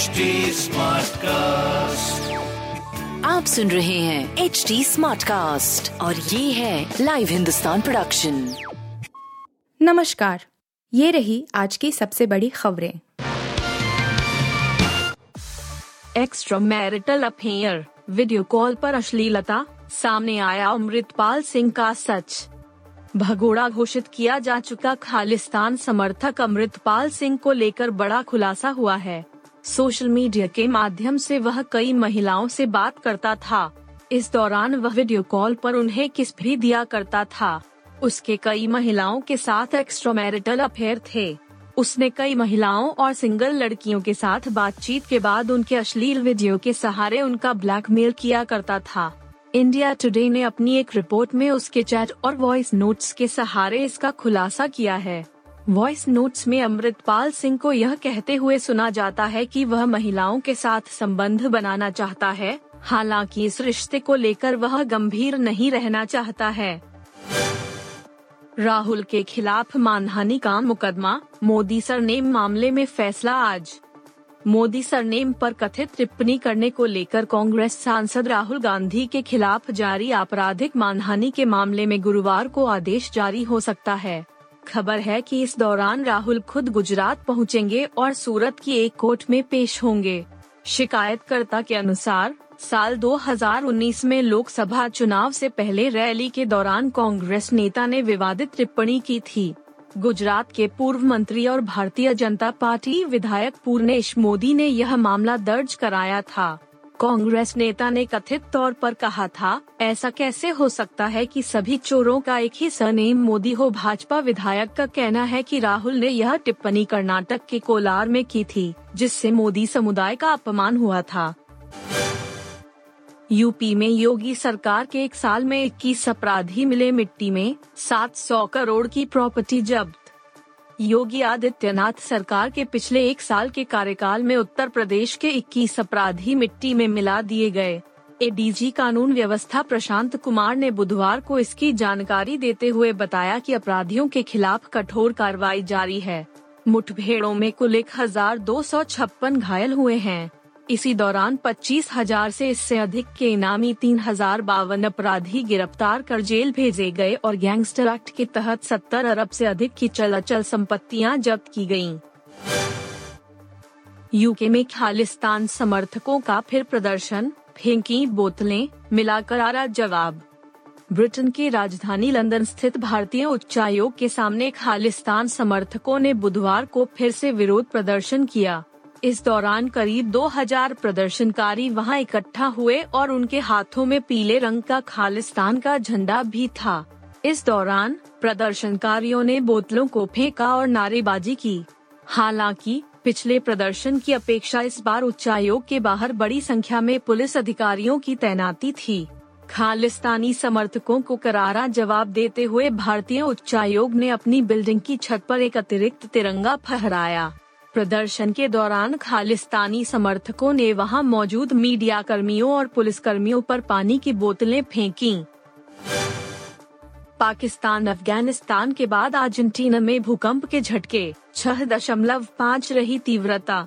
HD cast आप सुन रहे हैं एच डी स्मार्ट कास्ट और ये है लाइव हिंदुस्तान प्रोडक्शन नमस्कार। ये रही आज की सबसे बड़ी खबरें। Extra marital affair video call पर अश्लीलता। सामने आया अमृतपाल सिंह का सच। भगोड़ा घोषित किया जा चुका खालिस्तान समर्थक अमृतपाल सिंह को लेकर बड़ा खुलासा हुआ है। सोशल मीडिया के माध्यम से वह कई महिलाओं से बात करता था। इस दौरान वह वीडियो कॉल पर उन्हें किस भी दिया करता था। उसके कई महिलाओं के साथ एक्स्ट्रा मैरिटल अफेयर थे। उसने कई महिलाओं और सिंगल लड़कियों के साथ बातचीत के बाद उनके अश्लील वीडियो के सहारे उनका ब्लैकमेल किया करता था। इंडिया टुडे ने अपनी एक रिपोर्ट में उसके चैट और वॉइस नोट्स के सहारे इसका खुलासा किया है। वॉइस नोट्स में अमृतपाल सिंह को यह कहते हुए सुना जाता है कि वह महिलाओं के साथ संबंध बनाना चाहता है, हालाँकि इस रिश्ते को लेकर वह गंभीर नहीं रहना चाहता है। राहुल के खिलाफ मानहानि का मुकदमा, मोदी सरनेम मामले में फैसला आज। मोदी सरनेम पर कथित टिप्पणी करने को लेकर कांग्रेस सांसद राहुल गांधी के खिलाफ जारी आपराधिक मानहानि के मामले में गुरुवार को आदेश जारी हो सकता है। खबर है कि इस दौरान राहुल खुद गुजरात पहुँचेंगे और सूरत की एक कोर्ट में पेश होंगे। शिकायतकर्ता के अनुसार, साल 2019 में लोकसभा चुनाव से पहले रैली के दौरान कांग्रेस नेता ने विवादित टिप्पणी की थी। गुजरात के पूर्व मंत्री और भारतीय जनता पार्टी विधायक पूर्णेश मोदी ने यह मामला दर्ज कराया था। कांग्रेस नेता ने कथित तौर पर कहा था, ऐसा कैसे हो सकता है कि सभी चोरों का एक ही सरनेम मोदी हो? भाजपा विधायक का कहना है कि राहुल ने यह टिप्पणी कर्नाटक के कोलार में की थी, जिससे मोदी समुदाय का अपमान हुआ था। यूपी में योगी सरकार के एक साल में इक्कीस अपराधी मिले मिट्टी में 700 करोड़ की प्रॉपर्टी जब्त योगी आदित्यनाथ सरकार के पिछले एक साल के कार्यकाल में उत्तर प्रदेश के 21 अपराधी मिट्टी में मिला दिए गए। एडीजी कानून व्यवस्था प्रशांत कुमार ने बुधवार को इसकी जानकारी देते हुए बताया कि अपराधियों के खिलाफ कठोर कार्रवाई जारी है। मुठभेड़ों में कुल एक हज़ार दो सौ छप्पन घायल हुए हैं। इसी दौरान पच्चीस हज़ार से इससे अधिक के इनामी तीन हज़ार बावन अपराधी गिरफ़्तार कर जेल भेजे गए और गैंगस्टर एक्ट के तहत सत्तर अरब से अधिक की चल अचल संपत्तियाँ जब्त की गई यूके में खालिस्तान समर्थकों का फिर प्रदर्शन, फेंकी बोतलें, मिलाकर आ जवाब। ब्रिटेन की राजधानी लंदन स्थित भारतीय उच्चायोग के सामने खालिस्तान समर्थकों ने बुधवार को फिर से विरोध प्रदर्शन किया। इस दौरान करीब 2000 प्रदर्शनकारी वहाँ इकट्ठा हुए और उनके हाथों में पीले रंग का खालिस्तान का झंडा भी था। इस दौरान प्रदर्शनकारियों ने बोतलों को फेंका और नारेबाजी की। हालाँकि, पिछले प्रदर्शन की अपेक्षा इस बार उच्चायोग के बाहर बड़ी संख्या में पुलिस अधिकारियों की तैनाती थी। खालिस्तानी समर्थकों को करारा जवाब देते हुए भारतीय उच्चायोग ने अपनी बिल्डिंग की छत पर एक अतिरिक्त तिरंगा फहराया। प्रदर्शन के दौरान खालिस्तानी समर्थकों ने वहाँ मौजूद मीडिया कर्मियों और पुलिस कर्मियों पर पानी की बोतलें फेंकी। पाकिस्तान, अफ़गानिस्तान के बाद अर्जेंटीना में भूकंप के झटके, छह दशमलव पाँच रही तीव्रता।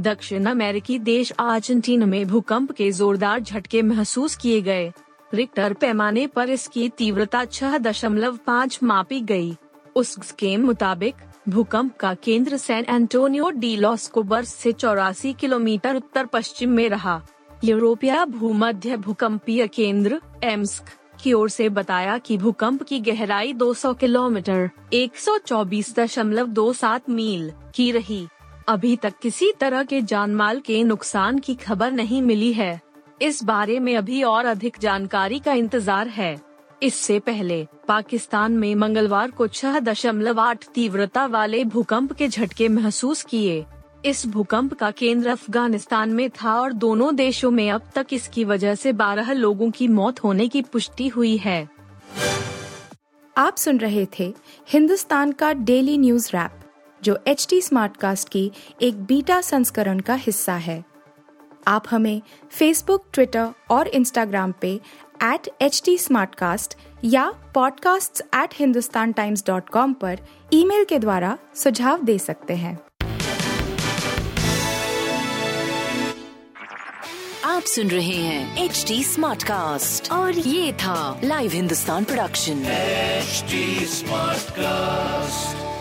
दक्षिण अमेरिकी देश अर्जेंटीना में भूकंप के जोरदार झटके महसूस किए गए। रिक्टर पैमाने पर इसकी तीव्रता छह दशमलव पाँच मापी गई। उस के मुताबिक, भूकंप का केंद्र San Antonio de los Cobres से चौरासी किलोमीटर उत्तर पश्चिम में रहा। यूरोपिया भूमध्य भूकंपीय केंद्र, एम्स्क, की ओर से बताया कि भूकंप की गहराई 200 किलोमीटर 124.27 मील की रही। अभी तक किसी तरह के जानमाल के नुकसान की खबर नहीं मिली है। इस बारे में अभी और अधिक जानकारी का इंतज़ार है। इससे पहले पाकिस्तान में मंगलवार को छह दशमलव आठ तीव्रता वाले भूकंप के झटके महसूस किए। इस भूकंप का केंद्र अफ़गानिस्तान में था और दोनों देशों में अब तक इसकी वजह से 12 लोगों की मौत होने की पुष्टि हुई है। आप सुन रहे थे हिंदुस्तान का डेली न्यूज़ रैप, जो एच टी स्मार्ट कास्ट की एक बीटा संस्करण का हिस्सा है। आप हमें फेसबुक ट्विटर और इंस्टाग्राम पे एट एच टी या podcasts@hindustantimes.com पर ईमेल के द्वारा सुझाव दे सकते हैं आप सुन रहे हैं एच डी स्मार्ट कास्ट और ये था live Hindustan production HD Smartcast.